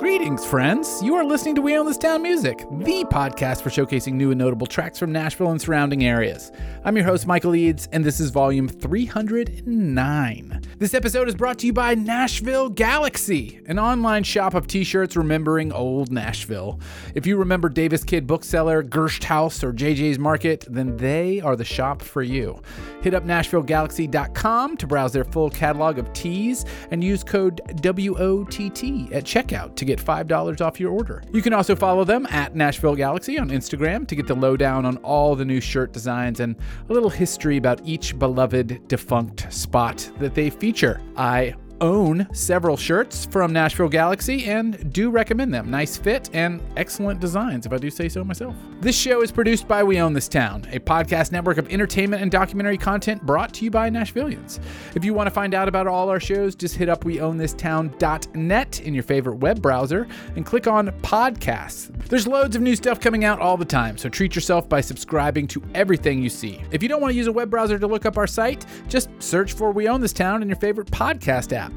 Greetings, friends. You are listening to We Own This Town Music, the podcast for showcasing new and notable tracks from Nashville and surrounding areas. I'm your host, Michael Eads, and this is volume 309. This episode is brought to you by Nashville Galaxy, an online shop of t shirts remembering old Nashville. If you remember Davis-Kidd Bookseller, Gerst Haus, or JJ's Market, then they are the shop for you. Hit up NashvilleGalaxy.com to browse their full catalog of tees and use code WOTT at checkout to get $5 off your order. You can also follow them at Nashville Galaxy on Instagram to get the lowdown on all the new shirt designs and a little history about each beloved defunct spot that they feature. I own several shirts from Nashville Galaxy and do recommend them. Nice fit and excellent designs, if I do say so myself. This show is produced by We Own This Town, a podcast network of entertainment and documentary content brought to you by Nashvillians. If you want to find out about all our shows, just hit up weownthistown.net in your favorite web browser and click on podcasts. There's loads of new stuff coming out all the time, so treat yourself by subscribing to everything you see. If you don't want to use a web browser to look up our site, just search for We Own This Town in your favorite podcast app.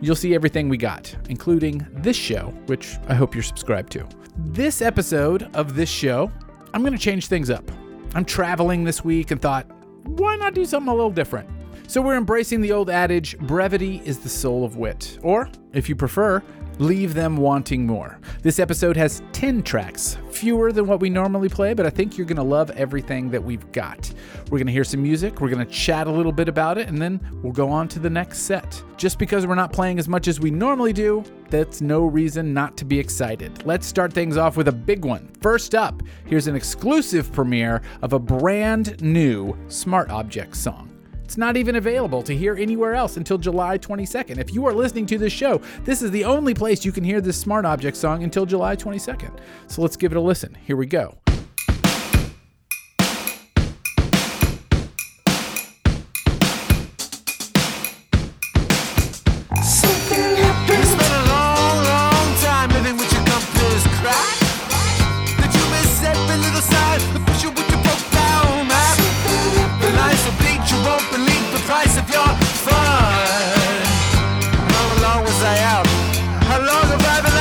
You'll see everything we got, including this show, which I hope you're subscribed to. This episode of this show, I'm going to change things up. I'm traveling this week and thought, why not do something a little different? So we're embracing the old adage brevity is the soul of wit. Or, if you prefer, leave them wanting more. This episode has 10 tracks, fewer than what we normally play, but I think you're going to love everything that we've got. We're going to hear some music, we're going to chat a little bit about it, and then we'll go on to the next set. Just because we're not playing as much as we normally do, that's no reason not to be excited. Let's start things off with a big one. First up, here's an exclusive premiere of a brand new Smart Objects song. It's not even available to hear anywhere else until July 22nd. If you are listening to this show, this is the only place you can hear this Smart Object song until July 22nd. So let's give it a listen. Here we go. Out? How long have I been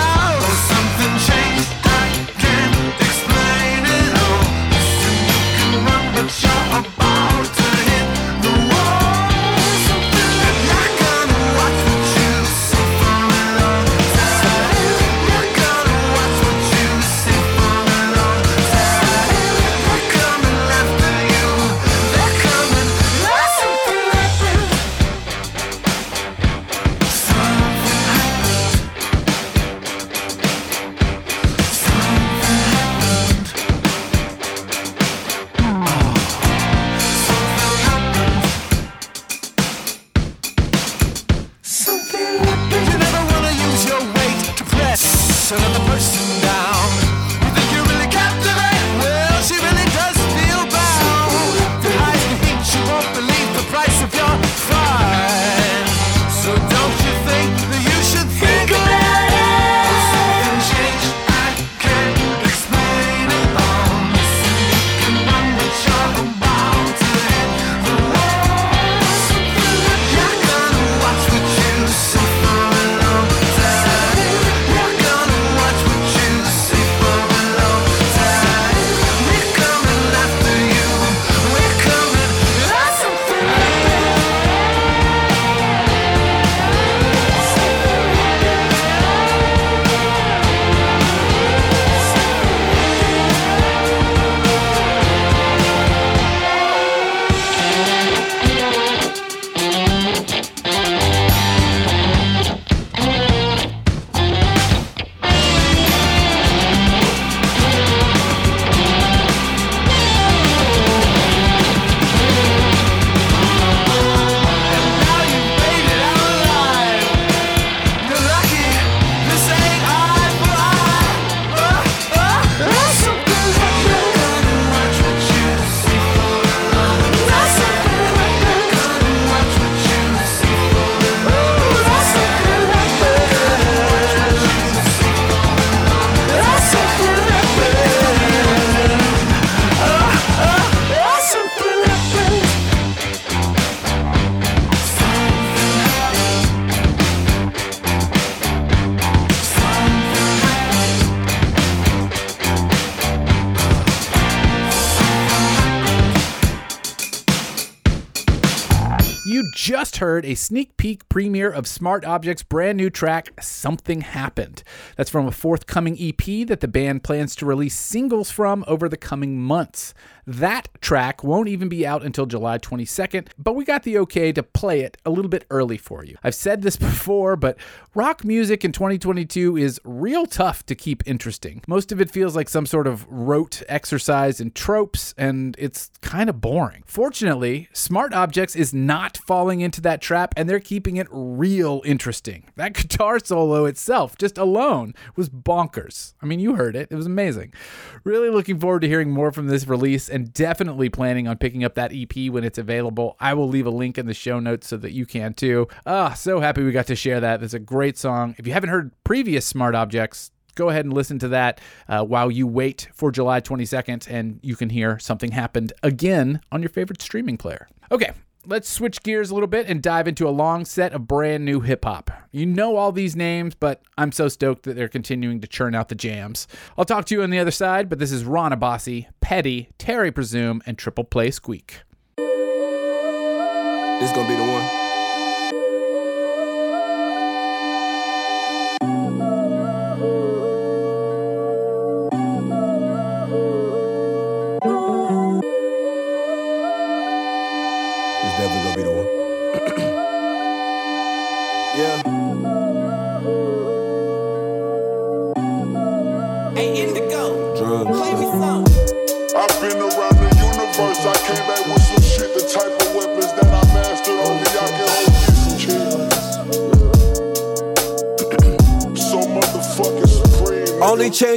just heard a sneak peek premiere of Smart Object's brand new track, Something Happened. That's from a forthcoming EP that the band plans to release singles from over the coming months. That track won't even be out until July 22nd, but we got the okay to play it a little bit early for you. I've said this before, but rock music in 2022 is real tough to keep interesting. Most of it feels like some sort of rote exercise in tropes, and it's kind of boring. Fortunately, Smart Objects is not falling into that trap, and they're keeping it real interesting. That guitar solo itself, just alone, was bonkers. I mean, you heard it, it was amazing. Really looking forward to hearing more from this release and definitely planning on picking up that EP when it's available. I will leave a link in the show notes so that you can too. Ah, so happy we got to share that. That's a great song. If you haven't heard previous Smart Objects, go ahead and listen to that uh, while you wait for July 22nd, and you can hear something happened again on your favorite streaming player. Okay, let's switch gears a little bit and dive into a long set of brand new hip hop. You know all these names, but I'm so stoked that they're continuing to churn out the jams. I'll talk to you on the other side, but this is Ron Obasi, Petty, Terry Presume, and Triple Play Squeak. This gonna be the one.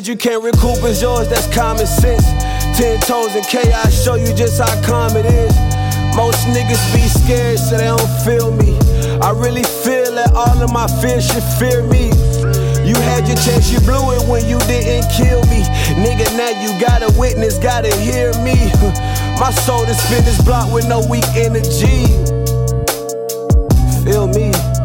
You can't recoup is yours, that's common sense. Ten toes in chaos, show you just how calm it is. Most niggas be scared, so they don't feel me. I really feel that all of my fears should fear me. You had your chance, you blew it when you didn't kill me. Nigga, now you gotta witness, gotta hear me. My soul to spin this block with no weak energy. Feel me.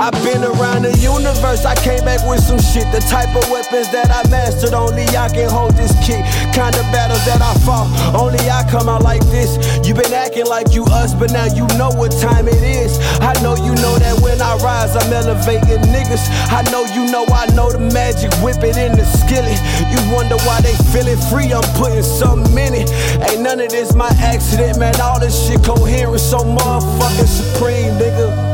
I've been around the universe, I came back with some shit. The type of weapons that I mastered, only I can hold this kick. Kind of battles that I fought, only I come out like this. You been acting like you us, but now you know what time it is. I know you know that when I rise, I'm elevating niggas. I know you know I know the magic, whip it in the skillet. You wonder why they feeling free, I'm putting something in it. Ain't none of this my accident, man. All this shit coherent, so motherfucking supreme, nigga.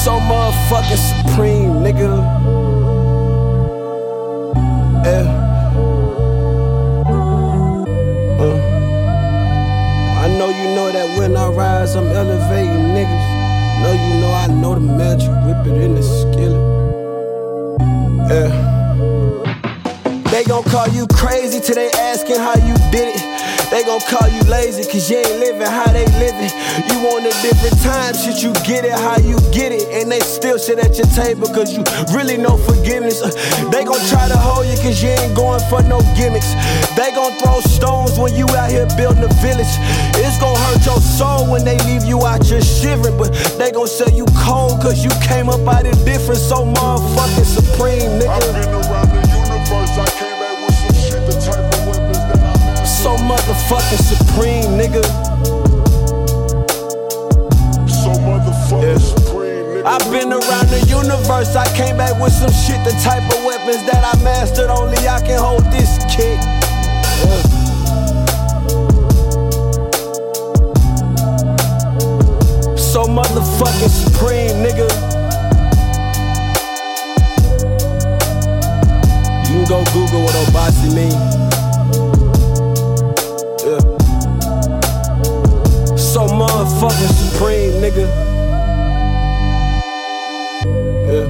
So motherfucking supreme, nigga. Yeah. Uh. I know you know that when I rise, I'm elevating niggas. Know you know I know the magic, whip it in the skillet. Yeah. They gon' call you crazy till they asking how you did it. They gon' call you lazy cause you ain't living how they living. You want a different time, shit, you get it how you get it. And they still sit at your table cause you really no forgiveness. Uh, They gon' try to hold you cause you ain't going for no gimmicks. They gon' throw stones when you out here building a village. It's gon' hurt your soul when they leave you out here shivering. But they gon' sell you cold cause you came up out of different. So motherfucking supreme, I've nigga. been around the universe. I came motherfucking supreme, nigga. So motherfucking supreme, nigga. I've been around the universe, I came back with some shit, the type of weapons that I mastered. Only I can hold this kick. Yeah. So motherfucking supreme, nigga. You can go Google what Obasi mean. Motherfucking supreme, nigga. Yeah.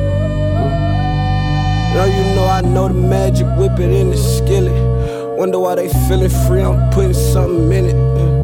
Now you know I know the magic, whip it in the skillet. Wonder why they feeling free, I'm putting something in it.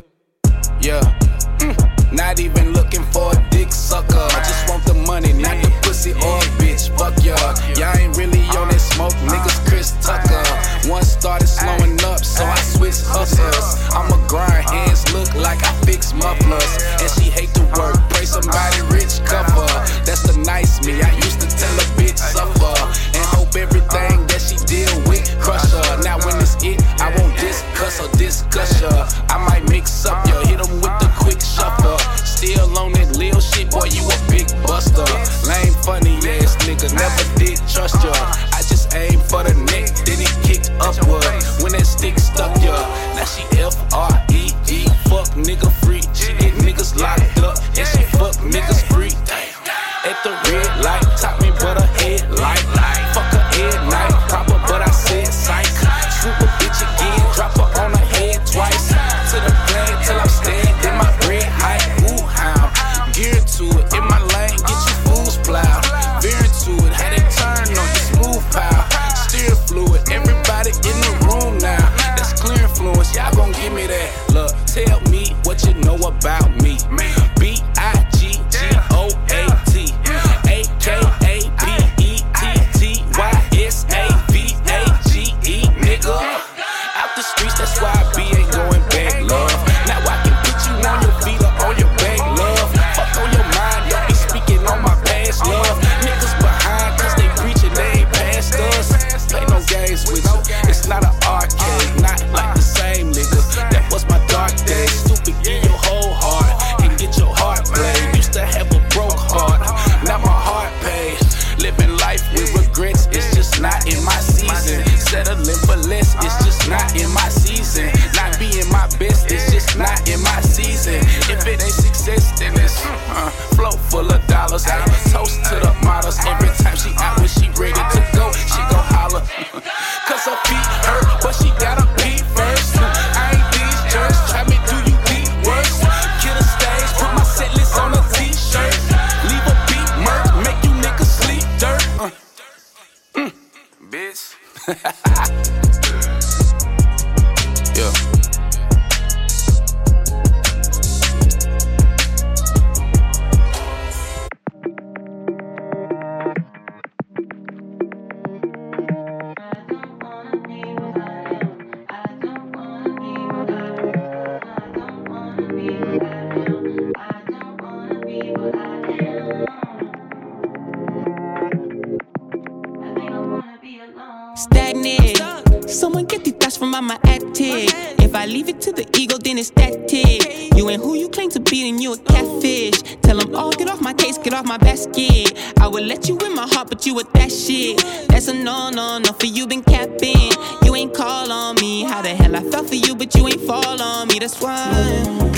mama acted. If I leave it to the ego, then it's static. You ain't who you claim to be, then you a catfish. Tell them all, get off my case, get off my basket. I would let you in my heart, but you with that shit. That's a no, no, no for you, been capping. You ain't call on me. How the hell I fell for you, but you ain't fall on me, that's why.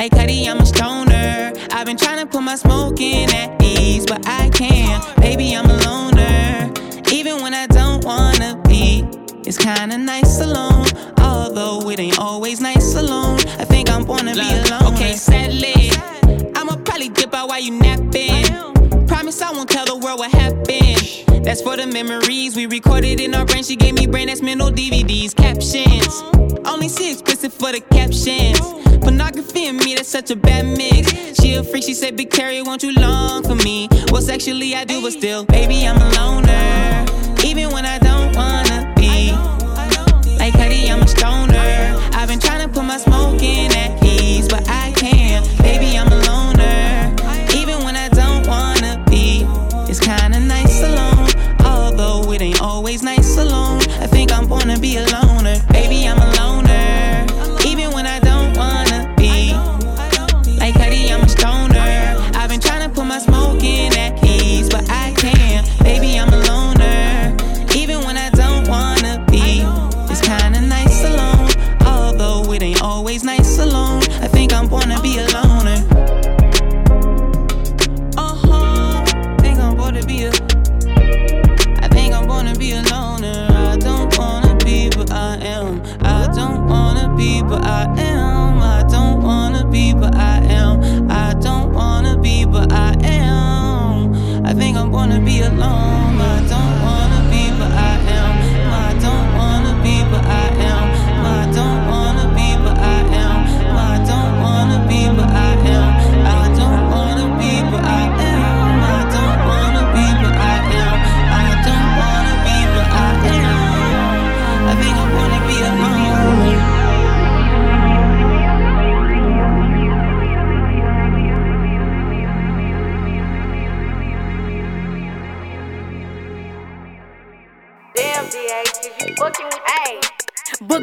Like Cudi, I'm a stoner. I've been trying to put my smoking at ease, but I can't. Baby, I'm a loner. Even when I don't wanna be, it's kinda nice alone. Although it ain't always nice alone. I think I'm gonna be alone. Okay, settle it. I'ma probably dip out while you napping. Promise I won't tell the world what happened. That's for the memories we recorded in our brain. She gave me brain that's mental DVDs, captions. Only see explicit for the captions. Pornography and me, that's such a bad mix. She a freak, she said, Big Terry, won't you long for me? Well, sexually I do, but still, baby, I'm a loner. Even when I don't wanna be. Like Cudi, I'm a stoner. I've been trying to put my smoke in that wanna be alone. I don't wanna.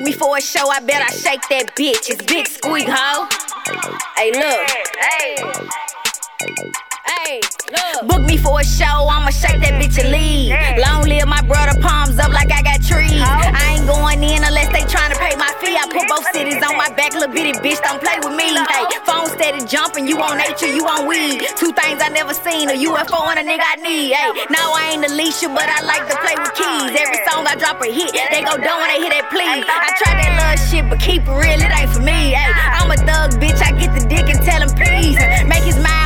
Me for a show, I bet I shake that bitch. It's big squeak, ho. Hey, look. Hey. Hey, look. Book me for a show, I'ma shake that bitch and leave. Long live my brother, palms up like I got trees. I ain't going in unless they tryna pay fee. I put both cities on my back, little bitty bitch, don't play with me. Hey, phone steady jumping, you on nature, you on weed. Two things I never seen, a UFO and a nigga I need. Hey, now I ain't Alicia, but I like to play with keys. Every song I drop a hit, they go down when they hear that please. I try that love shit, but keep it real, it ain't for me. Hey, I'm a thug bitch, I get the dick and tell him please. Make his mind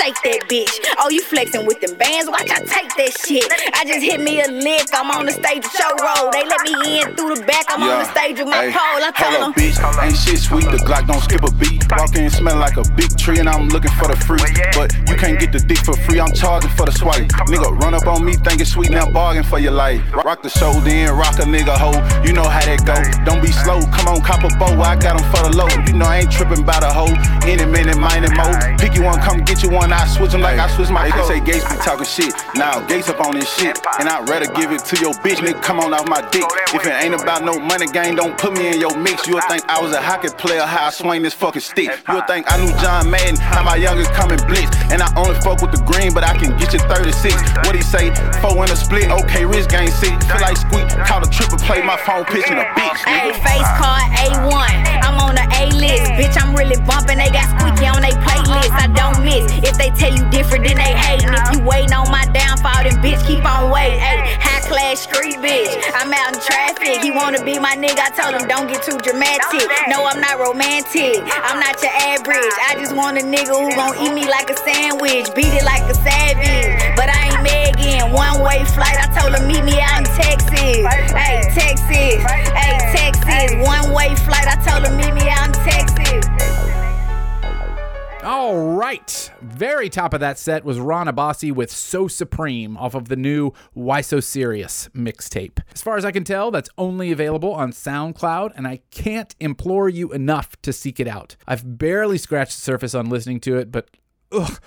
shake that bitch. Oh, you flexing with them bands, watch I take that shit. I just hit me a lick, I'm on the stage of show roll. They let me in through the back, I'm on the stage with my Hey, pole. I told them. bitch. Ain't shit sweet. The Glock don't skip a beat. Walk in smelling like a big tree, and I'm looking for the fruit. But you can't get the dick for free. I'm charging for the swipe. Nigga, run up on me, think it's sweet, now bargain for your life. Rock the show, then rock a nigga hoe. You know how that go. Don't be slow. Come on, cop a bow. I got got 'em for the low. You know I ain't tripping by the hoe. Any minute, mine and mo. Pick you one, come get you one. I switch 'em like I switch my. They say Gates be talking shit. Now Gates up on this shit, and I'd rather give it to your bitch, nigga. Come on off my dick. If it ain't about no money game, don't put me in your mix. You'll think I was a hockey player, how I swing this fucking stick. You'll think I knew John Madden, how my youngest coming blitz. And I only fuck with the green, but I can get you 36. What he say? Four in a split, okay, wrist game six. Feel like squeak, caught a triple play, my phone pitching a bitch. Hey, face card A1. I'm on the A list. Bitch, I'm really bumping. They got squeaky on they playlist. I don't miss. If they tell you different, then they hating. If you waiting on my downfall, then bitch, keep on waiting. Hey, high class street bitch. I'm out in traffic. He wanna be my nigga. I told him don't get too dramatic. No, I'm not romantic. I'm not your average. I just want a nigga who gon' eat me like a sandwich. Beat it like a savage. But One way flight. I told him meet me out in Texas. Hey, Texas. Hey, Texas. One way flight. I told him meet me out in Texas. All right. Very top of that set was Ron Obasi with So Supreme off of the new Why So Serious mixtape. As far as I can tell, that's only available on SoundCloud, and I can't implore you enough to seek it out. I've barely scratched the surface on listening to it, but ugh,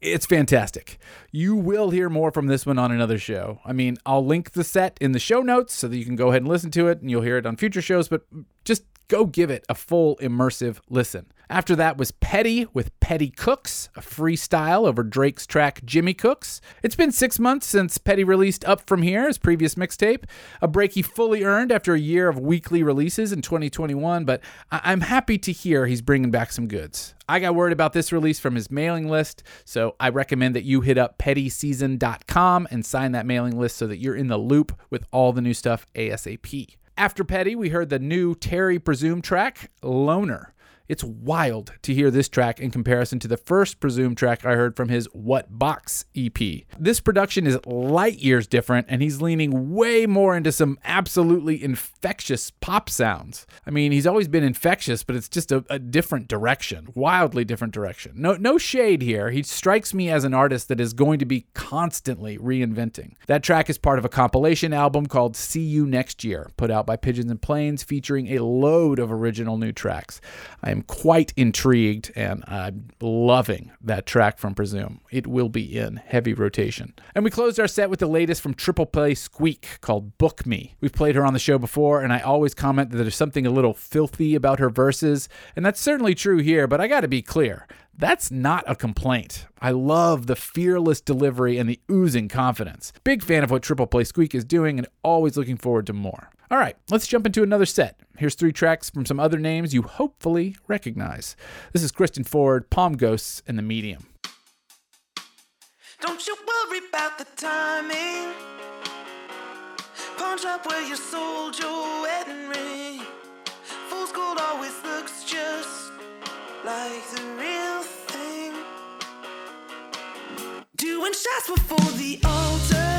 it's fantastic. You will hear more from this one on another show. I mean, I'll link the set in the show notes so that you can go ahead and listen to it and you'll hear it on future shows, but just go give it a full immersive listen. After that was Petty with Petty Cooks, a freestyle over Drake's track Jimmy Cooks. It's been six months since Petty released Up From Here, his previous mixtape, a break he fully earned after a year of weekly releases in 2021, but I- I'm happy to hear he's bringing back some goods. I got word about this release from his mailing list, so I recommend that you hit up pettyseason.com and sign that mailing list so that you're in the loop with all the new stuff ASAP. After Petty, we heard the new Terry Presume track, Loner. It's wild to hear this track in comparison to the first presumed track I heard from his What Box EP. This production is light years different, and he's leaning way more into some absolutely infectious pop sounds. I mean, he's always been infectious, but it's just a, a different direction, wildly different direction. No, no shade here. He strikes me as an artist that is going to be constantly reinventing. That track is part of a compilation album called See You Next Year, put out by Pigeons and Planes, featuring a load of original new tracks. I am quite intrigued and I'm loving that track from Presume. It will be in heavy rotation. And we closed our set with the latest from Triple Play Squeak called Book Me. We've played her on the show before, and I always comment that there's something a little filthy about her verses, and that's certainly true here, but I gotta be clear. That's not a complaint. I love the fearless delivery and the oozing confidence. Big fan of what Triple Play Squeak is doing and always looking forward to more. All right, let's jump into another set. Here's three tracks from some other names you hopefully recognize. This is Kristen Ford, Palm Ghosts, and The Medium. Don't you worry about the timing. Punch up where you sold your wedding ring. Fool's gold always looks just like the real thing. Doing shots before the altar.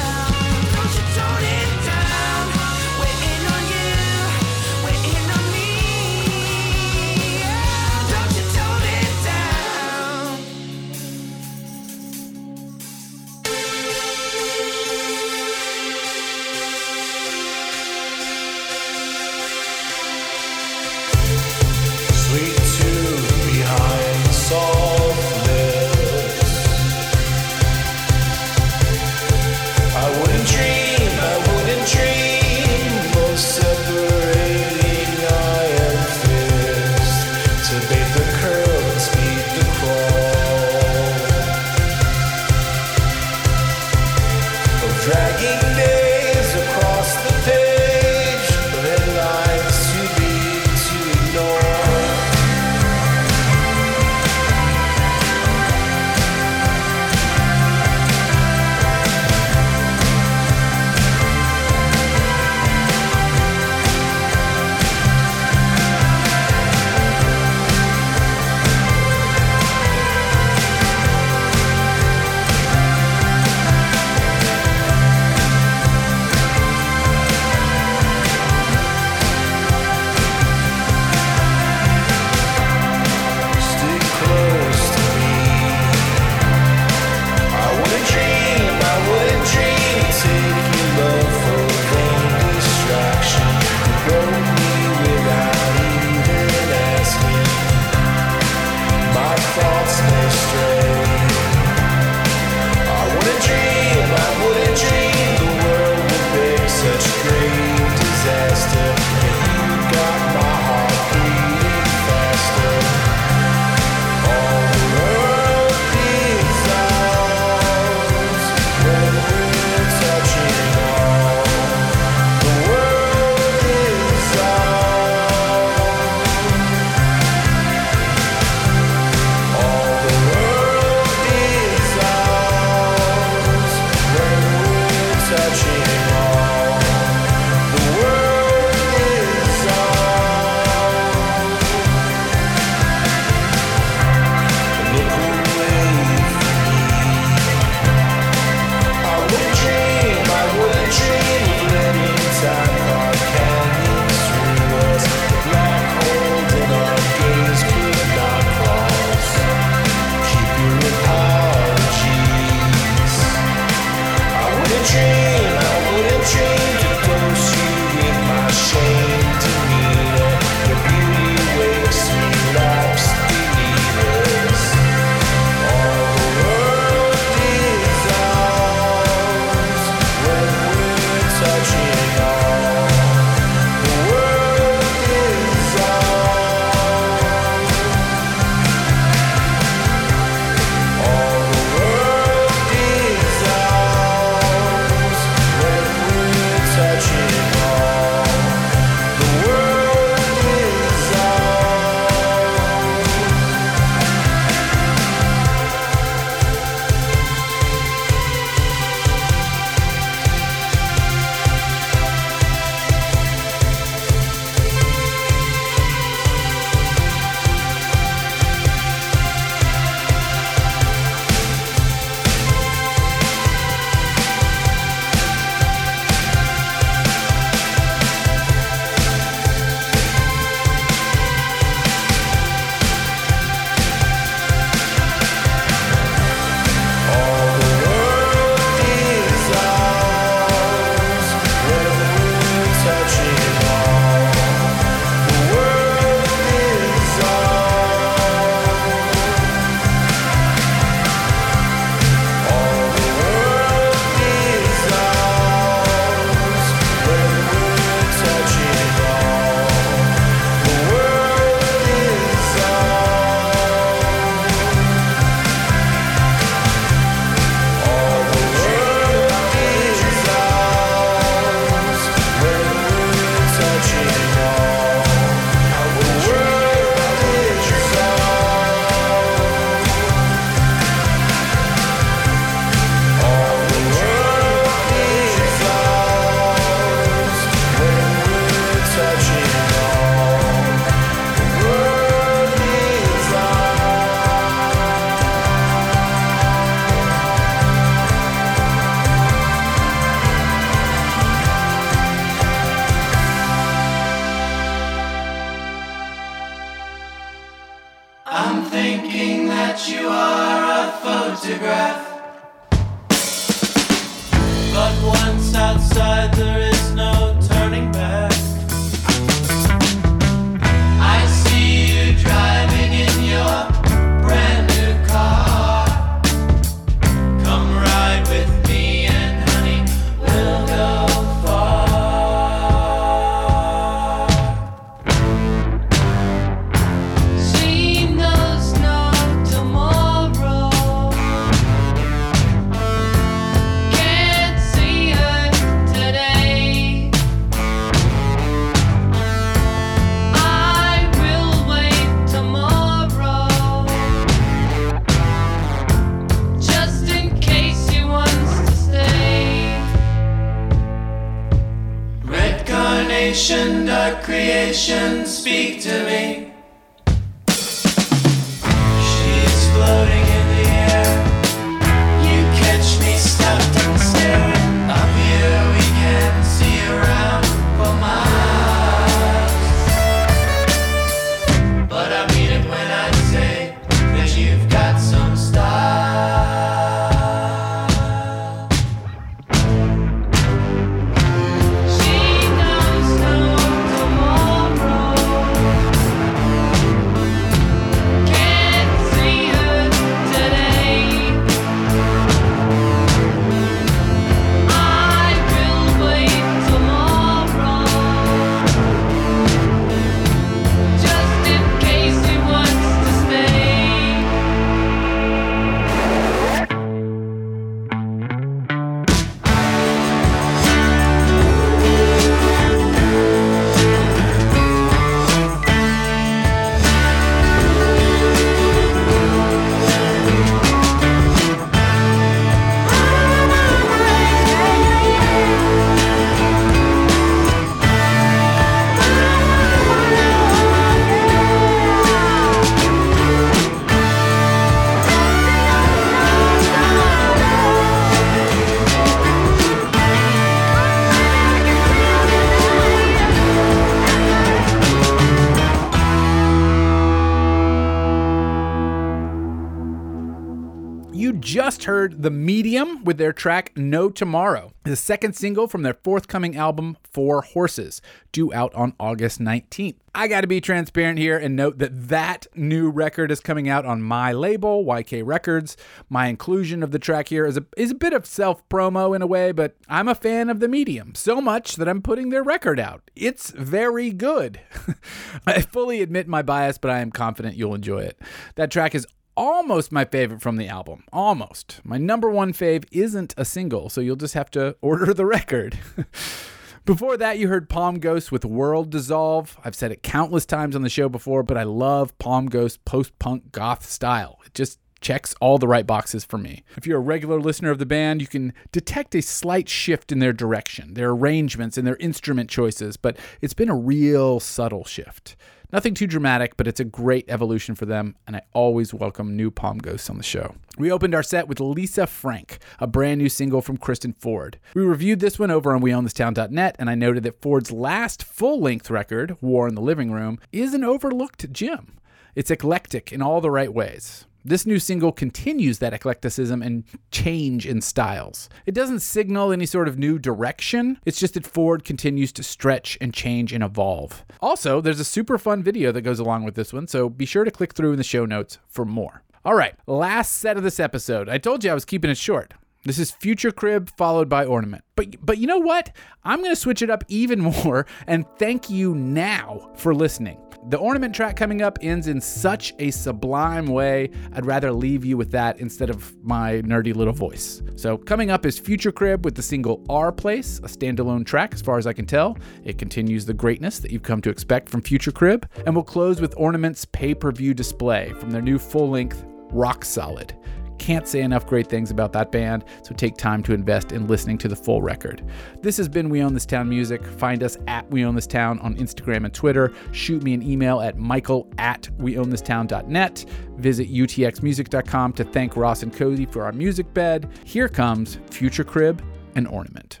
Heard The Medium with their track No Tomorrow, the second single from their forthcoming album, Four Horses, due out on August 19th. I got to be transparent here and note that that new record is coming out on my label, YK Records. My inclusion of the track here is a, is a bit of self promo in a way, but I'm a fan of The Medium, so much that I'm putting their record out. It's very good. I fully admit my bias, but I am confident you'll enjoy it. That track is almost my favorite from the album. Almost. My number one fave isn't a single, so you'll just have to order the record. Before that, you heard Palm Ghost with World Dissolve. I've said it countless times on the show before, but I love Palm Ghost post punk goth style. It just checks all the right boxes for me. If you're a regular listener of the band, you can detect a slight shift in their direction, their arrangements, and their instrument choices, but it's been a real subtle shift. Nothing too dramatic, but it's a great evolution for them, and I always welcome new Palm Ghosts on the show. We opened our set with Lisa Frank, a brand new single from Kristen Ford. We reviewed this one over on WeOwnThisTown.net, and I noted that Ford's last full length record, War in the Living Room, is an overlooked gem. It's eclectic in all the right ways. This new single continues that eclecticism and change in styles. It doesn't signal any sort of new direction, it's just that Ford continues to stretch and change and evolve. Also, there's a super fun video that goes along with this one, so be sure to click through in the show notes for more. All right, last set of this episode. I told you I was keeping it short. This is Future Crib followed by Ornament. But but you know what? I'm going to switch it up even more and thank you now for listening. The Ornament track coming up ends in such a sublime way. I'd rather leave you with that instead of my nerdy little voice. So, coming up is Future Crib with the single Our Place, a standalone track as far as I can tell. It continues the greatness that you've come to expect from Future Crib. And we'll close with Ornament's pay per view display from their new full length Rock Solid. Can't say enough great things about that band, so take time to invest in listening to the full record. This has been We Own This Town Music. Find us at We Own This Town on Instagram and Twitter. Shoot me an email at michael at weownthistown.net. Visit utxmusic.com to thank Ross and Cozy for our music bed. Here comes Future Crib and Ornament.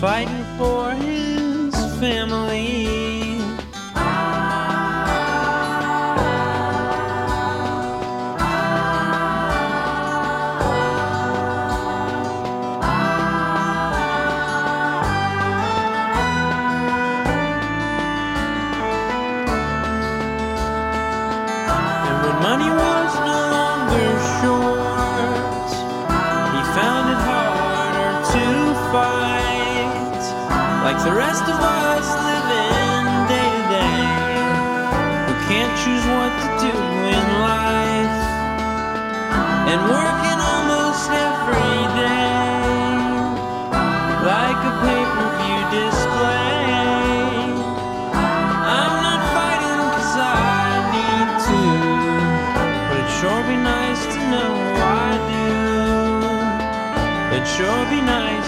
Fighting Rest of us living day to day, who can't choose what to do in life, and working almost every day, like a pay-per-view display. I'm not fighting 'cause I need to, but it'd sure be nice to know I do. It'd sure be nice